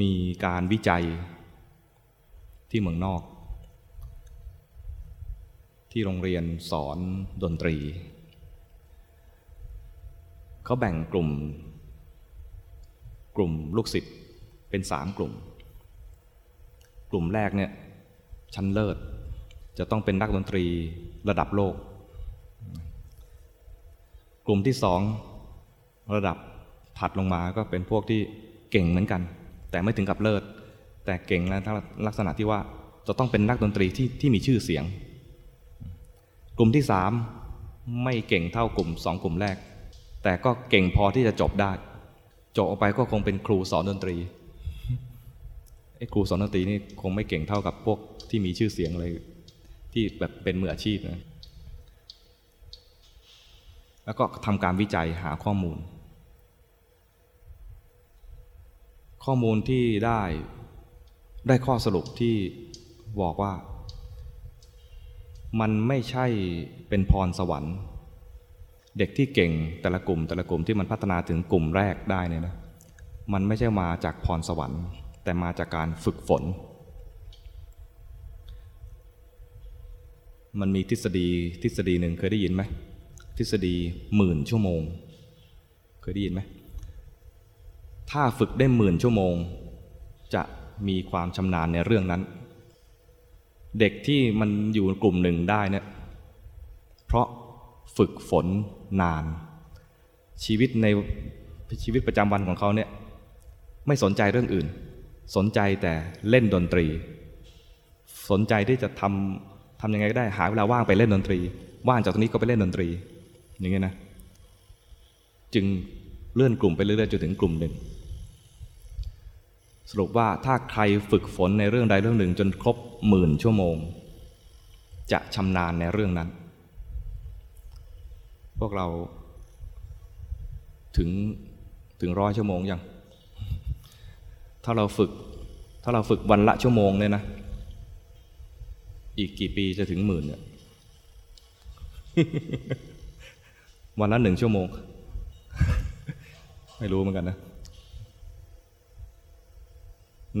มีการวิจัยที่เมืองนอก ที่โรงเรียนสอนดนตรี เขาแบ่งกลุ่ม กลุ่มลูกศิษย์เป็นสามกลุ่ม กลุ่มแรกเนี่ยชั้นเลิศจะต้องเป็นนักดนตรีระดับโลก กลุ่มที่สองระดับถัดลงมาก็เป็นพวกที่เก่งเหมือนกัน แต่ไม่ถึงกับเลิศ แต่เก่งในลักษณะที่ว่าจะต้องเป็นนักดนตรีที่ที่มีชื่อเสียง กลุ่มที่สามไม่เก่งเท่ากลุ่มสองกลุ่มแรก แต่ก็เก่งพอที่จะจบได้ จบออกไปก็คงเป็นครูสอนดนตรีไอ้ครูสอนดนตรีนี่คงไม่เก่งเท่ากับพวกที่มีชื่อเสียงเลยที่แบบเป็นมืออาชีพนะแล้วก็ทำการวิจัยหาข้อมูล ข้อมูลที่ได้ได้ข้อสรุปที่บอกว่า มันไม่ใช่เป็นพรสวรรค์ เด็กที่เก่งแต่ละกลุ่มแต่ละกลุ่มที่มันพัฒนาถึงกลุ่มแรกได้เนี่ยนะมันไม่ใช่มาจากพรสวรรค์ แต่มาจากการฝึกฝน มันมีทฤษฎีทฤษฎีหนึ่งเคยได้ยินไหมทฤษฎีหมื่นชั่วโมง เคยได้ยินไหม ถ้าฝึกได้หมื่นชั่วโมง จะมีความชำนาญในเรื่องนั้น เด็กที่มันอยู่กลุ่มหนึ่งได้เนี่ยเพราะฝึกฝนนาน ชีวิตในชีวิตประจำวันของเขาเนี่ยไม่สนใจเรื่องอื่น สนใจแต่เล่นดนตรี สนใจที่จะทำทำยังไงก็ได้หาเวลาว่างไปเล่นดนตรี ว่างจากตรงนี้ก็ไปเล่นดนตรีอย่างเงี้ยนะ จึง เลื่อนกลุ่มไปเรื่อยๆจนถึงกลุ่มหนึ่ง สรุปว่าถ้าใครฝึกฝนในเรื่องใดเรื่องหนึ่งจนครบหมื่นชั่วโมง จะชำนาญในเรื่องนั้น พวกเราถึงถึงร้อยชั่วโมงยัง ถ้าเราฝึก ถ้าเราฝึกวันละชั่วโมงเนี่ยนะ อีกกี่ปีจะถึงหมื่นเนี่ย วันละหนึ่งชั่วโมง ไม่รู้เหมือนกันนะ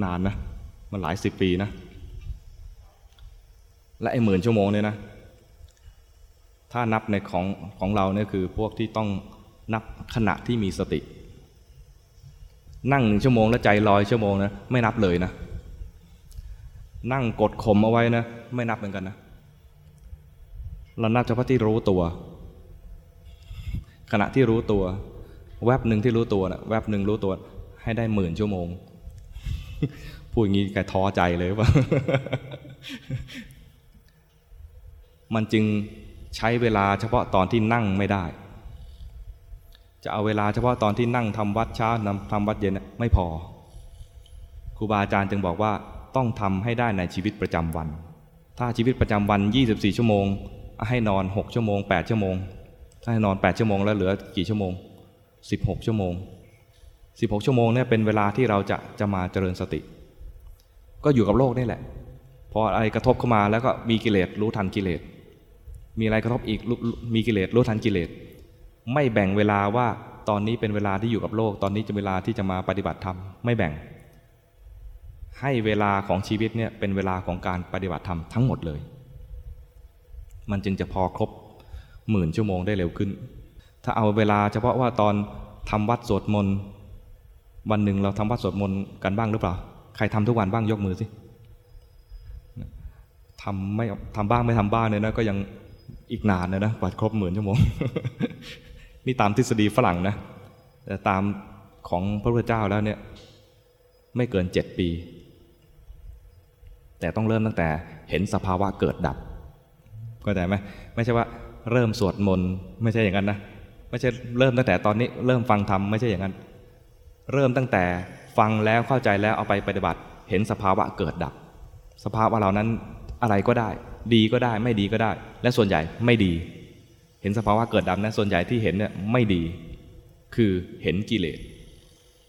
นานนะ มันหลายสิบปีนะ และไอ้หมื่นชั่วโมงเนี่ยนะ ถ้านับในของของเราเนี่ยคือพวกที่ต้องนับขณะที่มีสติ นั่งหนึ่งชั่วโมงแล้วใจลอยชั่วโมงนะไม่นับเลยนะ นั่งกดข่มเอาไว้นะ ไม่นับเหมือนกันนะเรานับเฉพาะที่รู้ตัว ขณะที่รู้ตัว แวบหนึ่งที่รู้ตัวนะแวบหนึ่งรู้ตัว ให้ได้หมื่นชั่วโมง พูดอย่างนี้แกท้อใจเลยว่า มันจึงใช้เวลาเฉพาะตอนที่นั่งไม่ได้ จะเอาเวลาเฉพาะตอนที่นั่งทำวัดเช้าทำวัดเย็นไม่พอครูบาอาจารย์จึงบอกว่าต้องทำให้ได้ในชีวิตประจำวัน ถ้าชีวิตประจำวัน 24 ชั่วโมง ให้นอน 6 ชั่วโมง 8 ชั่วโมง ถ้าให้นอน 8 ชั่วโมงแล้วเหลือกี่ชั่วโมง 16 ชั่วโมง 16 ชั่วโมงเนี่ยเป็นเวลาที่เราจะจะมาเจริญสติ ก็อยู่กับโลกนี่แหละ พออะไรกระทบเข้ามาแล้วก็มีกิเลสรู้ทันกิเลส มีอะไรกระทบอีกมีกิเลสรู้ทันกิเลส ไม่แบ่งเวลาว่าตอนนี้เป็นเวลาที่อยู่กับโลก ตอนนี้จะเวลาที่จะมาปฏิบัติธรรมไม่แบ่ง ให้เวลาของชีวิตเนี่ยเป็นเวลาของการปฏิบัติธรรมทั้งหมดเลย มันจึงจะพอครบหมื่นชั่วโมงได้เร็วขึ้น ถ้าเอาเวลาเฉพาะว่าตอน ทำวัดสวดมนต์วันหนึ่งเราทำวัดสวดมนต์กันบ้างหรือเปล่า ใครทำทุกวันบ้างยกมือสิทำไม่ทำบ้างไม่ทำบ้างเนี่ยนะก็ยังอีกนานเลยนะกว่าครบหมื่นชั่วโมงนี่ตามทฤษฎีฝรั่งนะแต่ตามของพระพุทธเจ้าแล้วเนี่ยไม่เกินเจ็ดปี แต่ต้องเริ่มตั้งแต่เห็นสภาวะเกิดดับเข้าใจไหมไม่ใช่ว่าเริ่มสวดมนต์ไม่ใช่อย่างนั้นนะ ไม่ใช่เริ่มตั้งแต่ตอนนี้เริ่มฟังธรรมไม่ใช่อย่างนั้น เริ่มตั้งแต่ฟังแล้วเข้าใจแล้วเอาไปปฏิบัติ เห็นสภาวะเกิดดับ สภาวะเหล่านั้นอะไรก็ได้ ดีก็ได้ไม่ดีก็ได้ และส่วนใหญ่ไม่ดี เห็นสภาวะเกิดดับนะส่วนใหญ่ที่เห็นเนี่ยไม่ดี คือเห็นกิเลส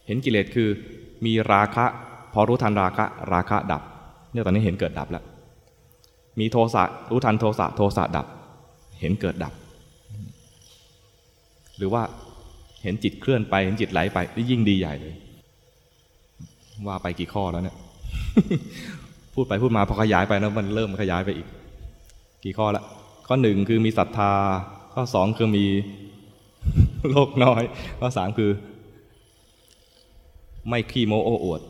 เห็นกิเลสคือมีราคะ พอรู้ทันราคะราคะดับเนี่ยตอนนี้เห็นเกิดดับแล้วมีโทสะรู้ทันโทสะโทสะดับ เห็นเกิดดับ หรือว่าเห็นจิตเคลื่อนไป เห็นจิตไหลไปนี่ยิ่งดีใหญ่เลย ว่าไปกี่ข้อแล้วเนี่ย พูดไปพูดมาพอขยายไปแล้วมันเริ่มขยายไปอีก กี่ข้อละ ข้อหนึ่งคือมีศรัทธา ข้อสองคือมีโลกน้อย ข้อสามคือ ไม่ขี้โมโอ้อวด